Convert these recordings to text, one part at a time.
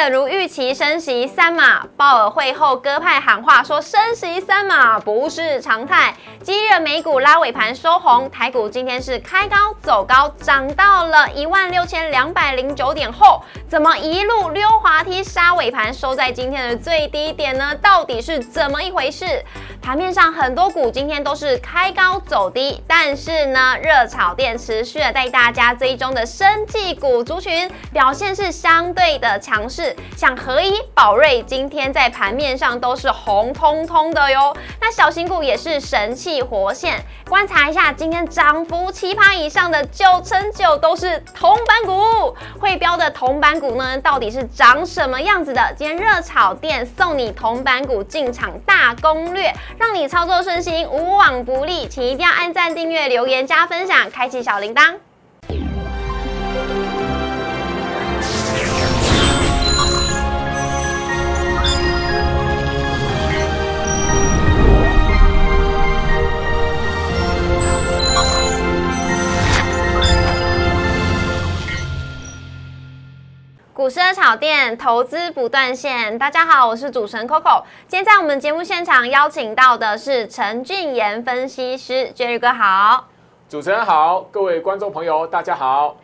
的如预期升息三码，鲍尔会后鸽派喊话说升息三码不是常态。今日美股拉尾盘收红，台股今天是开高走高，涨到了一万六千两百零九点后，怎么一路溜滑梯杀尾盘收在今天的最低点呢？到底是怎么一回事？盘面上很多股今天都是开高走低，但是呢，热炒店持续的带大家追踪的生技股族群表现是相对的强势，像合一、宝瑞今天在盘面上都是红彤彤的哟。那小型股也是神气活现，观察一下今天涨幅七趴以上的九成九都是铜板股，会标的铜板股呢，到底是长什么样子的？今天热炒店送你铜板股进场大攻略。让你操作顺心，无往不利，请一定要按赞、订阅、留言、加分享，开启小铃铛。股市的炒店，投资不断线。大家好，我是主持人 Coco。今天在我们节目现场邀请到的是陈俊言分析师，Jerry 哥好。主持人好，各位观众朋友大家好。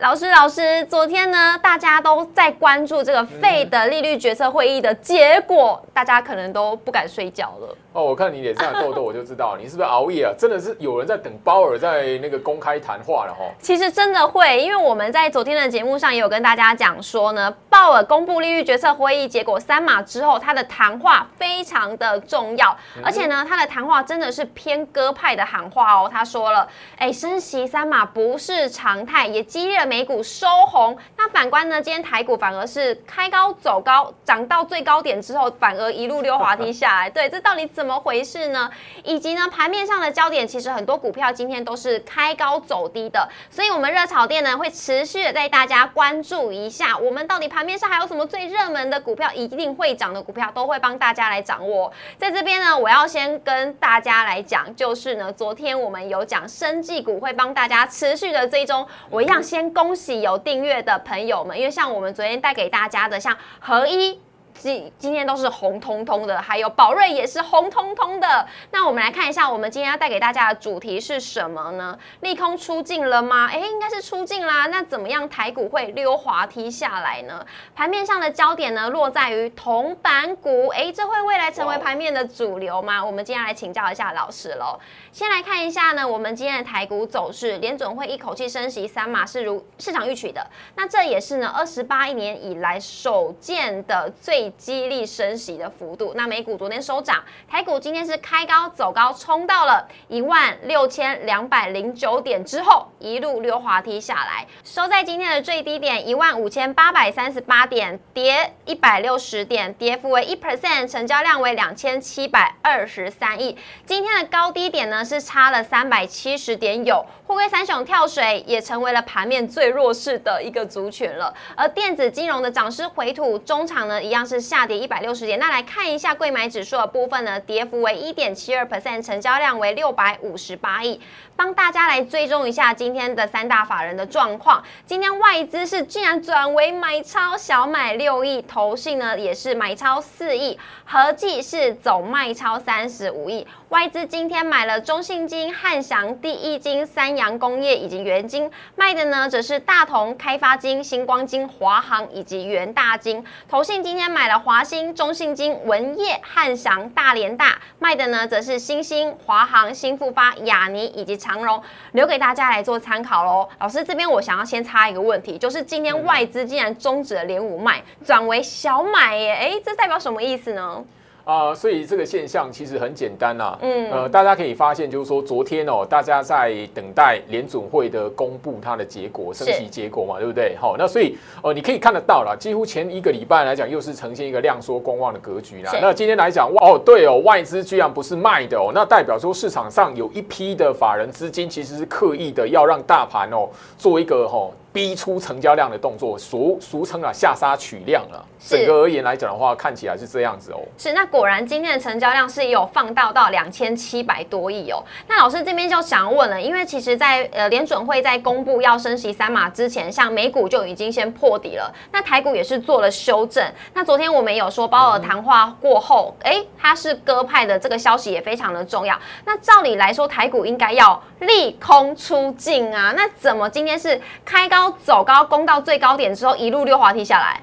老师，老师，昨天呢，大家都在关注这个费的利率决策会议的结果，大家可能都不敢睡觉了。哦，我看你脸上的痘痘，我就知道你是不是熬夜啊？真的是有人在等鲍尔在那个公开谈话了哈。其实真的会，因为我们在昨天的节目上也有跟大家讲说呢，鲍尔公布利率决策会议结果三码之后，他的谈话非常的重要，而且呢，他的谈话真的是偏鸽派的喊话哦。他说了，哎，升息三码不是常态，也激励了美股收红。那反观呢，今天台股反而是开高走高，涨到最高点之后，反而一路溜滑梯下来。对，这到底？怎么回事呢？以及呢，盘面上的焦点其实很多股票今天都是开高走低的，所以我们热炒店呢会持续的带大家关注一下，我们到底盘面上还有什么最热门的股票，一定会涨的股票，都会帮大家来掌握。在这边呢，我要先跟大家来讲，就是呢，昨天我们有讲生技股会帮大家持续的追踪，我一样先恭喜有订阅的朋友们，因为像我们昨天带给大家的，像合一。今今天都是红彤彤的，还有宝瑞也是红彤彤的。那我们来看一下，我们今天要带给大家的主题是什么呢？利空出尽了吗？哎，应该是出尽啦。那怎么样台股会溜滑梯下来呢？盘面上的焦点呢，落在于铜板股。哎，这会未来成为盘面的主流吗？我们今天来请教一下老师喽。先来看一下呢，我们今天的台股走势，联准会一口气升息三码是如市场预期的。那这也是呢二十八年以来首见的最。激励升息的幅度。那美股昨天收涨，台股今天是开高走高，冲到了一万六千两百零九点之后，一路溜滑梯下来，收在今天的最低点一万五千八百三十八点，跌一百六十点，跌幅为一 percent，成交量为两千七百二十三亿。今天的高低点呢是差了三百七十点，有货柜三雄跳水，也成为了盘面最弱势的一个族群了。而电子金融的涨势回吐，中场呢一样是。下跌一百六十点，那来看一下贵买指数的部分呢，跌幅为一点七二 percent，成交量为六百五十八亿。帮大家来追踪一下今天的三大法人的状况。今天外资是竟然转为买超，小买六亿，投信呢也是买超四亿，合计是总卖超三十五亿。外资今天买了中信金、汉翔、第一金、三洋工业以及元金，卖的呢则是大同、开发金、星光金、华航以及元大金。投信今天买买了华兴、中信金、文业、汉翔、大连大，卖的呢则是新兴、华航、新复发、雅尼以及长。长荣留给大家来做参考喽。老师这边我想要先插一个问题，就是今天外资竟然终止了连五卖，转为小买耶，哎，这代表什么意思呢？啊，所以这个现象其实很简单呐。嗯，呃，大家可以发现，就是说昨天哦，大家在等待联准会的公布它的结果，升息结果嘛，对不对？好，那所以呃，你可以看得到了，几乎前一个礼拜来讲，又是呈现一个量缩观望的格局啦。那今天来讲，哦，对哦，外资居然不是卖的哦，那代表说市场上有一批的法人资金其实是刻意的要让大盘哦做一个哈。逼出成交量的动作，俗俗称啊下杀取量了。整个而言来讲的话，看起来是这样子哦。是，那果然今天的成交量是有放大到两千七百多亿哦。那老师这边就想问了，因为其实，在呃联准会在公布要升息三码之前，像美股就已经先破底了，那台股也是做了修正。那昨天我们有说鲍尔谈话过后，哎，他是鸽派的这个消息也非常的重要。那照理来说，台股应该要利空出尽啊。那怎么今天是开高要走高，攻到最高点之后，一路溜滑梯下来？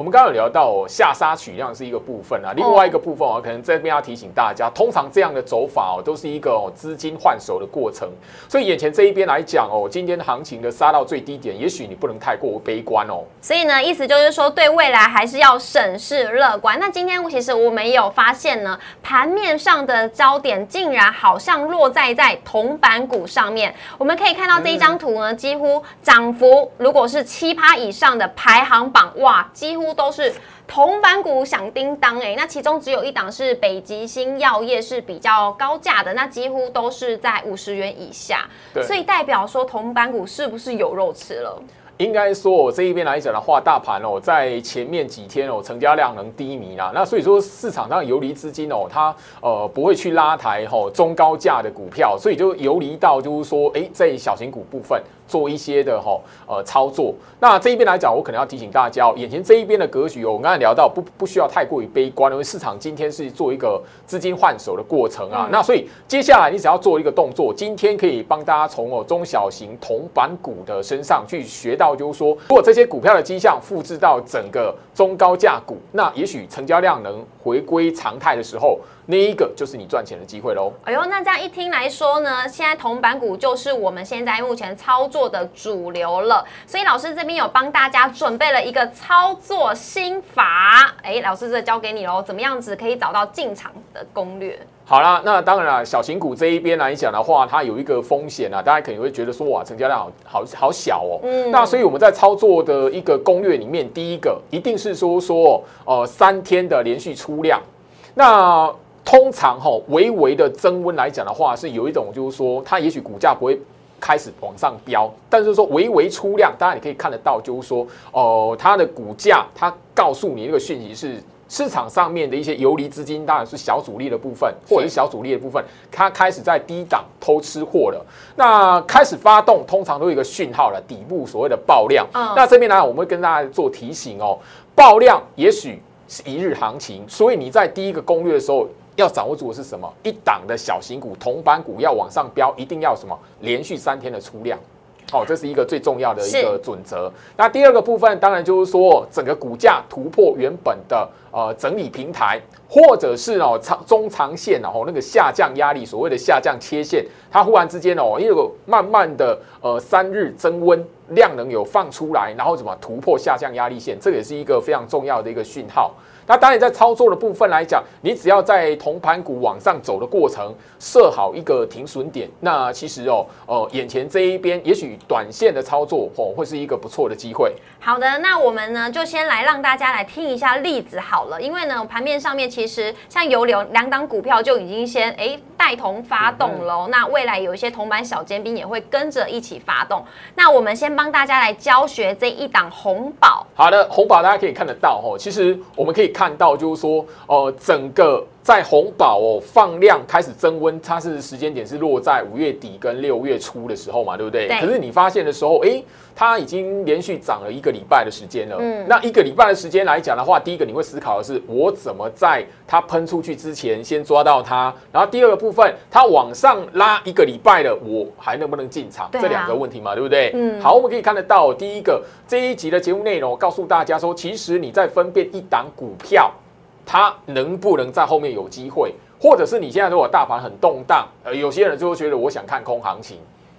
我们刚刚有聊到哦下杀取量是一个部分啊，另外一个部分啊，可能这边要提醒大家，通常这样的走法哦，都是一个哦资金换手的过程。所以眼前这一边来讲哦，今天的行情的杀到最低点，也许你不能太过悲观哦。所以呢，意思就是说，对未来还是要审视乐观。那今天其实我们有发现呢，盘面上的焦点竟然好像落在在铜板股上面。我们可以看到这一张图呢，几乎涨幅如果是七趴以上的排行榜，哇，几乎。都是铜板股响叮当哎，那其中只有一档是北极星药业是比较高价的，那几乎都是在五十元以下，所以代表说铜板股是不是有肉吃了？应该说，我这一边来讲的话，大盘哦，在前面几天哦，成交量能低迷啦，那所以说市场上游离资金哦，它呃不会去拉抬吼中高价的股票，所以就游离到就是说，哎，在小型股部分。做一些的哈呃操作，那这一边来讲，我可能要提醒大家，眼前这一边的格局哦，我刚才聊到不不需要太过于悲观，因为市场今天是做一个资金换手的过程啊。那所以接下来你只要做一个动作，今天可以帮大家从哦中小型铜板股的身上去学到，就是说，如果这些股票的迹象复制到整个中高价股，那也许成交量能回归常态的时候。那一个就是你赚钱的机会喽。哎呦，那这样一听来说呢，现在铜板股就是我们现在目前操作的主流了。所以老师这边有帮大家准备了一个操作心法。哎，老师这交给你喽，怎么样子可以找到进场的攻略？好啦，那当然了，小型股这一边来讲的话，它有一个风险啊，大家可能会觉得说，哇，成交量好好好小哦。嗯。那所以我们在操作的一个攻略里面，第一个一定是说说，呃，三天的连续出量，那。通常哈，微微的增温来讲的话，是有一种就是说，它也许股价不会开始往上飙，但是说微微出量，当然你可以看得到，就是说，哦，它的股价，它告诉你那个讯息是市场上面的一些游离资金，当然是小主力的部分，或者是小主力的部分，它开始在低档偷吃货了。那开始发动，通常都有一个讯号了，底部所谓的爆量。那这边呢，我们会跟大家做提醒哦，爆量也许是一日行情，所以你在第一个攻略的时候。要掌握住的是什么？一档的小型股、铜板股要往上飙，一定要什么？连续三天的出量，哦，这是一个最重要的一个准则。那第二个部分，当然就是说，整个股价突破原本的呃整理平台，或者是哦长中长线哦那个下降压力，所谓的下降切线，它忽然之间哦，因为慢慢的呃三日增温，量能有放出来，然后怎么突破下降压力线，这也是一个非常重要的一个讯号。那当然，在操作的部分来讲，你只要在铜盘股往上走的过程设好一个停损点，那其实哦，呃，眼前这一边也许短线的操作哦，会是一个不错的机会。好的，那我们呢就先来让大家来听一下例子好了，因为呢盘面上面其实像油流两档股票就已经先哎带头发动喽，那未来有一些同板小尖兵也会跟着一起发动。那我们先帮大家来教学这一档红宝。好的，红宝大家可以看得到哦，其实我们可以。看到就是说，呃，整个在红宝哦放量开始增温，它是时间点是落在五月底跟六月初的时候嘛，对不对？可是你发现的时候，哎，它已经连续涨了一个礼拜的时间了。嗯。那一个礼拜的时间来讲的话，第一个你会思考的是，我怎么在它喷出去之前先抓到它？然后第二个部分，它往上拉一个礼拜了，我还能不能进场？这两个问题嘛，对不对？嗯。好，我们可以看得到，第一个这一集的节目内容告诉大家说，其实你在分辨一档股票。票，它能不能在后面有机会？或者是你现在如果大盘很动荡，呃，有些人就会觉得我想看空行情。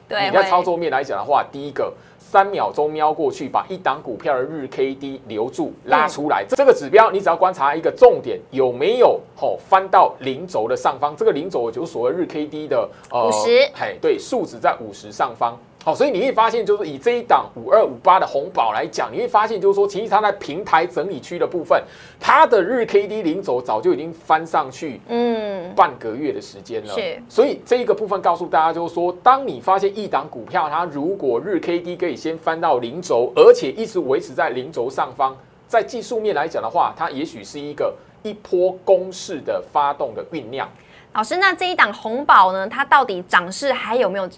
对，你在操作面来讲的话，第一个三秒钟瞄过去，把一档股票的日 K D 留住拉出来，这个指标你只要观察一个重点，有没有吼翻到零轴的上方？这个零轴就是所谓日 K D 的呃五十，嘿，对，数值在五十上方。好，所以你可以发现，就是以这一档五二五八的红宝来讲，你会发现，就是说，其实它在平台整理区的部分，它的日 K D 零轴早就已经翻上去，嗯，半个月的时间了。是，所以这一个部分告诉大家，就是说，当你发现一档股票，它如果日 K D 可以先翻到零轴，而且一直维持在零轴上方，在技术面来讲的话，它也许是一个一波攻势的发动的酝酿。老师，那这一档红宝呢，它到底涨势还有没有？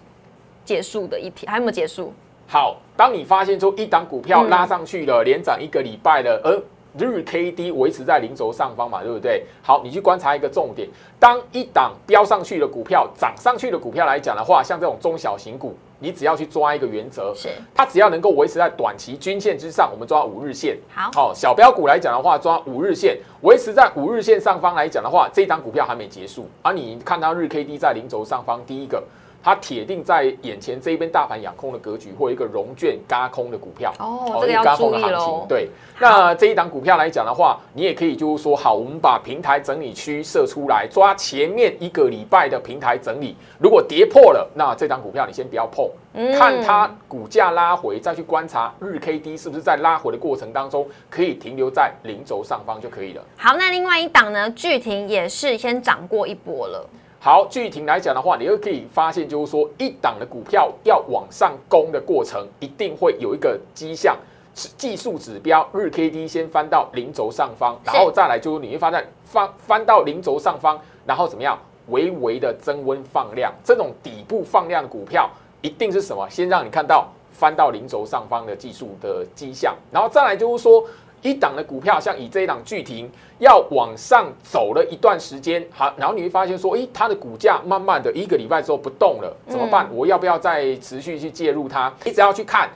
结束的一天还有没有结束？好，当你发现说一档股票拉上去了，连涨一个礼拜了，而日 K D 维持在零轴上方嘛，对不对？好，你去观察一个重点，当一档飙上去的股票涨上去的股票来讲的话，像这种中小型股，你只要去抓一个原则，是它只要能够维持在短期均线之上，我们抓五日线。好，好，小标股来讲的话，抓五日线，维持在五日线上方来讲的话，这一档股票还没结束，而你看到日 K D 在零轴上方，第一个。它铁定在眼前这一边大盘养空的格局，或一个融券嘎空的股票哦，这个要注意喽。对，那这一档股票来讲的话，你也可以就是说，好，我们把平台整理区设出来，抓前面一个礼拜的平台整理，如果跌破了，那这档股票你先不要碰，看它股价拉回，再去观察日 K D 是不是在拉回的过程当中可以停留在零轴上方就可以了。好，那另外一档呢，巨停也是先涨过一波了。好，具体来讲的话，你又可以发现，就是说一档的股票要往上攻的过程，一定会有一个迹象，是技术指标日 K D 先翻到零轴上方，然后再来就是你会发现翻翻到零轴上方，然后怎么样，微微的增温放量，这种底部放量的股票，一定是什么？先让你看到翻到零轴上方的技术的迹象，然后再来就是说。一档的股票，像以这一档巨停要往上走了一段时间，好，然后你会发现说，诶，它的股价慢慢的一个礼拜之后不动了，怎么办？我要不要再持续去介入它？你只要去看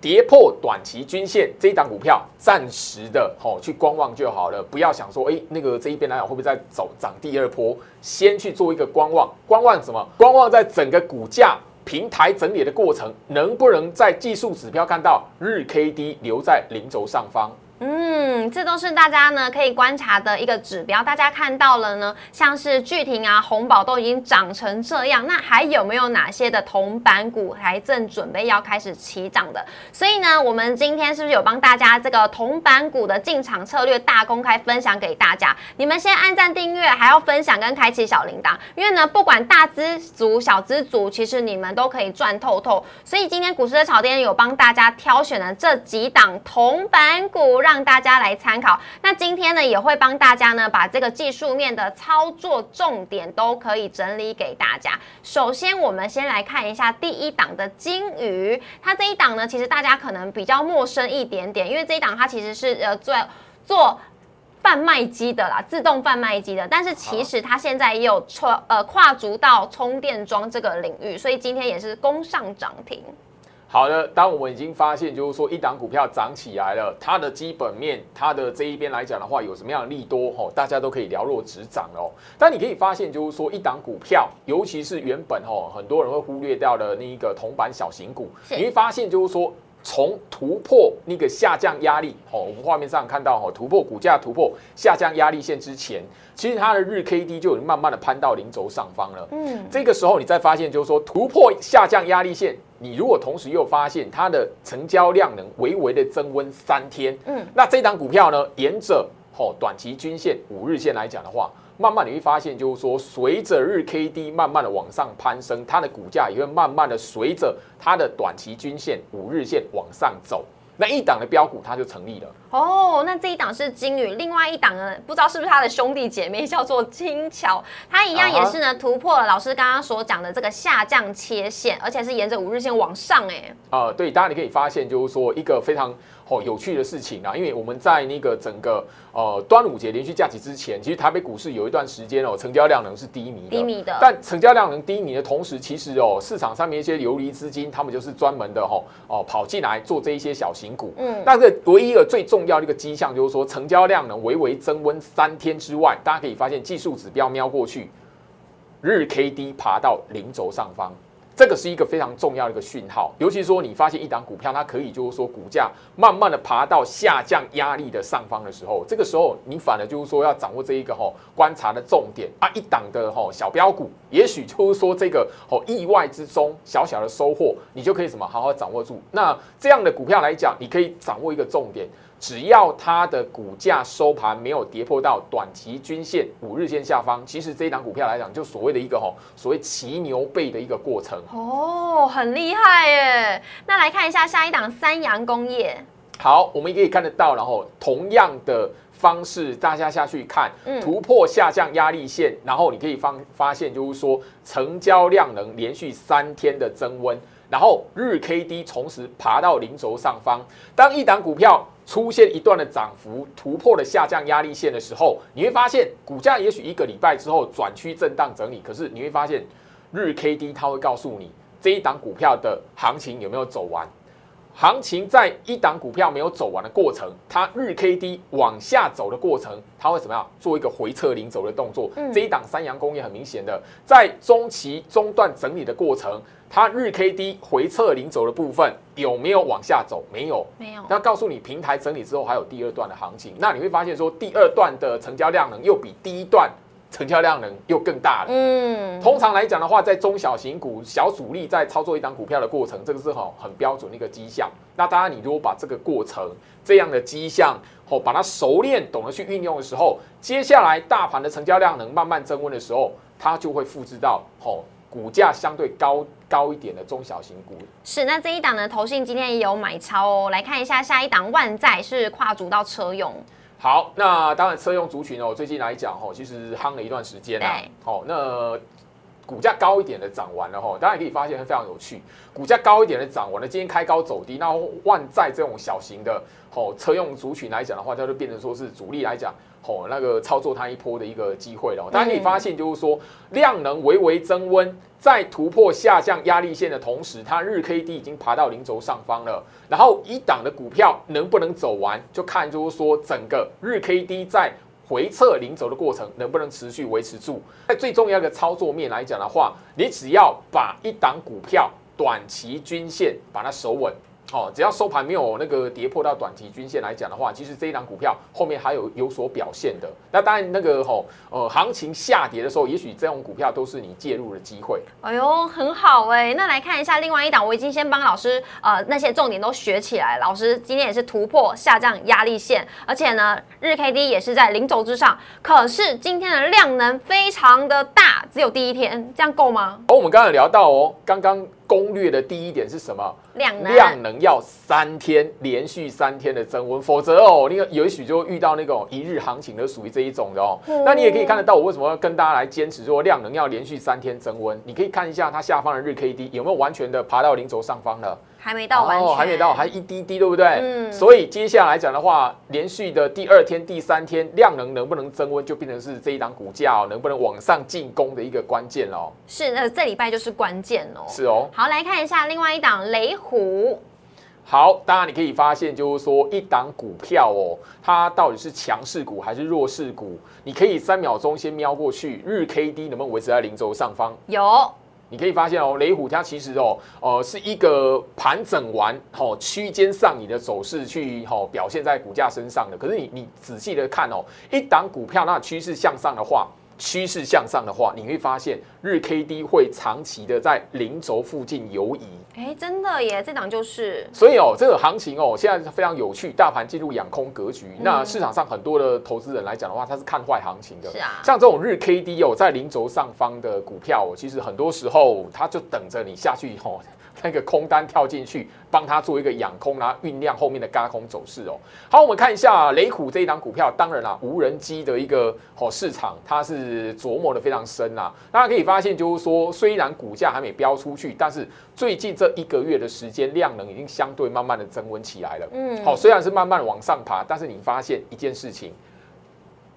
跌破短期均线，这一档股票暂时的吼去观望就好了，不要想说，诶，那个这一边来讲会不会再走涨第二波？先去做一个观望，观望什么？观望在整个股价平台整理的过程，能不能在技术指标看到日 K D 留在零轴上方？嗯，这都是大家呢可以观察的一个指标。大家看到了呢，像是巨霆啊、红宝都已经涨成这样，那还有没有哪些的铜板股还正准备要开始起涨的？所以呢，我们今天是不是有帮大家这个铜板股的进场策略大公开分享给大家？你们先按赞订阅，还要分享跟开启小铃铛，因为呢，不管大资族、小资族，其实你们都可以赚透透。所以今天股市的炒店有帮大家挑选了这几档铜板股，让让大家来参考。那今天呢，也会帮大家呢，把这个技术面的操作重点都可以整理给大家。首先，我们先来看一下第一档的金鱼。它这一档呢，其实大家可能比较陌生一点点，因为这一档它其实是呃做做贩卖机的啦，自动贩卖机的。但是其实它现在也有跨呃跨足到充电桩这个领域，所以今天也是攻上涨停。好的，当我们已经发现，就是说一档股票涨起来了，它的基本面，它的这一边来讲的话，有什么样的利多哦，大家都可以了若指掌哦。但你可以发现，就是说一档股票，尤其是原本哦，很多人会忽略掉的那一个铜板小型股，你会发现就是说。从突破那个下降压力，哦，我们画面上看到，哦，突破股价突破下降压力线之前，其实它的日 K D 就已经慢慢的攀到零轴上方了。嗯，这个时候你再发现，就是说突破下降压力线，你如果同时又发现它的成交量能微微的增温三天，嗯，那这档股票呢，沿着哦短期均线五日线来讲的话。慢慢你会发现，就是说，随着日 K D 慢慢的往上攀升，它的股价也会慢慢的随着它的短期均线五日线往上走。那一档的标股它就成立了。哦，那这一档是金宇，另外一档呢，不知道是不是它的兄弟姐妹，叫做金桥，它一样也是呢突破了老师刚刚所讲的这个下降切线，而且是沿着五日线往上哎。啊，对，当然你可以发现，就是说一个非常。哦，有趣的事情啊，因为我们在那个整个呃端午节连续假期之前，其实台北股市有一段时间哦，成交量能是低迷的。低迷的。但成交量能低迷的同时，其实哦，市场上面一些游离资金，他们就是专门的哈哦跑进来做这一些小型股。嗯。但是唯一的最重要的一个迹象就是说，成交量能微微增温三天之外，大家可以发现技术指标瞄过去，日 K D 爬到零轴上方。这个是一个非常重要的一个讯号，尤其说你发现一档股票它可以就是说股价慢慢的爬到下降压力的上方的时候，这个时候你反而就是说要掌握这一个哈观察的重点啊，一档的哈小标股，也许就是说这个哦意外之中小小的收获，你就可以什么好好掌握住。那这样的股票来讲，你可以掌握一个重点。只要它的股价收盘没有跌破到短期均线五日线下方，其实这一档股票来讲，就所谓的一个吼，所谓骑牛背的一个过程。哦，很厉害耶！那来看一下下一档三洋工业。好，我们可以看得到，然后同样的方式，大家下去看，突破下降压力线，然后你可以发发现，就是说成交量能连续三天的增温，然后日 K D 同时爬到零轴上方，当一档股票。出现一段的涨幅突破了下降压力线的时候，你会发现股价也许一个礼拜之后转趋震荡整理，可是你会发现日 K D 它会告诉你这一档股票的行情有没有走完。行情在一档股票没有走完的过程，它日 K D 往下走的过程，它会怎么样做一个回撤领走的动作？这一档三阳工业很明显的在中期中段整理的过程。它日 K D 回撤领走的部分有没有往下走？没有，没有。那告诉你，平台整理之后还有第二段的行情。那你会发现说，第二段的成交量能又比第一段成交量能又更大了。嗯，通常来讲的话，在中小型股小主力在操作一档股票的过程，这个是很很标准的一个迹象。那当然，你如果把这个过程这样的迹象哦，把它熟练懂得去运用的时候，接下来大盘的成交量能慢慢增温的时候，它就会复制到哦。股价相对高高一点的中小型股是，那这一档呢，投信今天也有买超哦。来看一下下一档万载是跨足到车用。好，那当然车用族群哦，最近来讲哦，其实夯了一段时间啦。好，那股价高一点的涨完了哈，大家可以发现非常有趣。股价高一点的涨完了，今天开高走低，那万载这种小型的哦车用族群来讲的话，它就变成说是主力来讲。哦，那个操作它一波的一个机会了。大家可以发现，就是说量能微微增温，在突破下降压力线的同时，它日 K D 已经爬到零轴上方了。然后一档的股票能不能走完，就看就是说整个日 K D 在回撤零轴的过程能不能持续维持住。在最重要的操作面来讲的话，你只要把一档股票短期均线把它守稳。哦，只要收盘没有那个跌破到短期均线来讲的话，其实这一档股票后面还有有所表现的。那当然，那个吼呃行情下跌的时候，也许这种股票都是你介入的机会。哎呦，很好哎。那来看一下另外一档，我已经先帮老师呃那些重点都学起来。老师今天也是突破下降压力线，而且呢日 K D 也是在零轴之上。可是今天的量能非常的大，只有第一天，这样够吗？哦，我们刚才聊到哦，刚刚。攻略的第一点是什么？量能量能要三天连续三天的增温，否则哦，那个也许就遇到那种一日行情的，属于这一种的哦。那你也可以看得到，我为什么要跟大家来坚持说量能要连续三天增温？你可以看一下它下方的日 K D 有没有完全的爬到零轴上方了。还没到完全，还没到，还一滴滴，对不对？嗯。所以接下来讲的话，连续的第二天、第三天量能能不能增温，就变成是这一档股价能不能往上进攻的一个关键哦。是，那这礼拜就是关键哦。是哦。好，来看一下另外一档雷虎。好，当然你可以发现，就是说一档股票哦，它到底是强势股还是弱势股？你可以三秒钟先瞄过去，日 K D 能不能维持在零轴上方？有。你可以发现哦，雷虎它其实哦，呃，是一个盘整完哦区间上你的走势去哦表现在股价身上的。可是你你仔细的看哦，一档股票那趋势向上的话。趋势向上的话，你会发现日 K D 会长期的在零轴附近游移。哎，真的耶，这档就是。所以哦，这个行情哦，现在非常有趣，大盘进入养空格局。那市场上很多的投资人来讲的话，他是看坏行情的。是啊。像这种日 K D 哦，在零轴上方的股票，其实很多时候他就等着你下去吼。那个空单跳进去，帮他做一个养空，然后酝酿后面的嘎空走势哦。好，我们看一下雷虎这一档股票，当然啦，无人机的一个哦市场，它是琢磨的非常深呐。大家可以发现，就是说，虽然股价还没飙出去，但是最近这一个月的时间，量能已经相对慢慢的增温起来了。嗯，好，虽然是慢慢往上爬，但是你发现一件事情。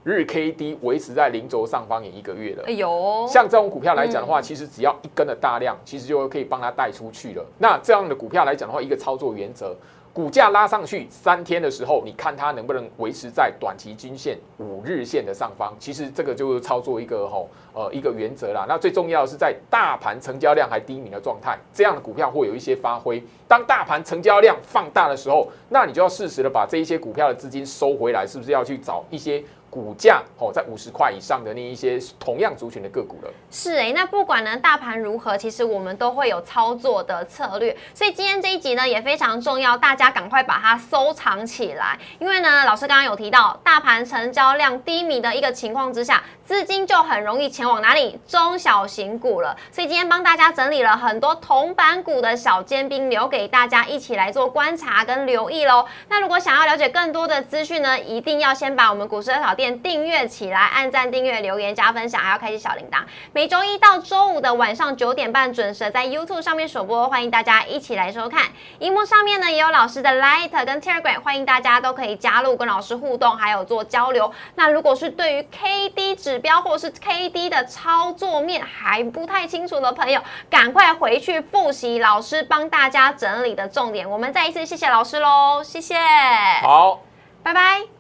日 K D 维持在零轴上方也一个月了。哎呦，像这种股票来讲的话，其实只要一根的大量，其实就可以帮它带出去了。那这样的股票来讲的话，一个操作原则，股价拉上去三天的时候，你看它能不能维持在短期均线五日线的上方？其实这个就是操作一个吼呃一个原则啦。那最重要的是在大盘成交量还低迷的状态，这样的股票会有一些发挥。当大盘成交量放大的时候，那你就要适时的把这一些股票的资金收回来，是不是要去找一些？股价哦，在五十块以上的那一些同样族群的个股了。是哎，那不管呢大盘如何，其实我们都会有操作的策略。所以今天这一集呢也非常重要，大家赶快把它收藏起来。因为呢，老师刚刚有提到，大盘成交量低迷的一个情况之下，资金就很容易前往哪里？中小型股了。所以今天帮大家整理了很多铜板股的小尖兵，留给大家一起来做观察跟留意喽。那如果想要了解更多的资讯呢，一定要先把我们股市的小店。订阅起来，按赞、订阅、留言、加分享，还要开启小铃铛。每周一到周五的晚上九点半准时在 YouTube 上面首播，欢迎大家一起来收看。荧幕上面呢也有老师的 Light 跟 Telegram，欢迎大家都可以加入跟老师互动，还有做交流。那如果是对于 KD 指标或是 KD 的操作面还不太清楚的朋友，赶快回去复习老师帮大家整理的重点。我们再一次谢谢老师喽，谢谢。好，拜拜。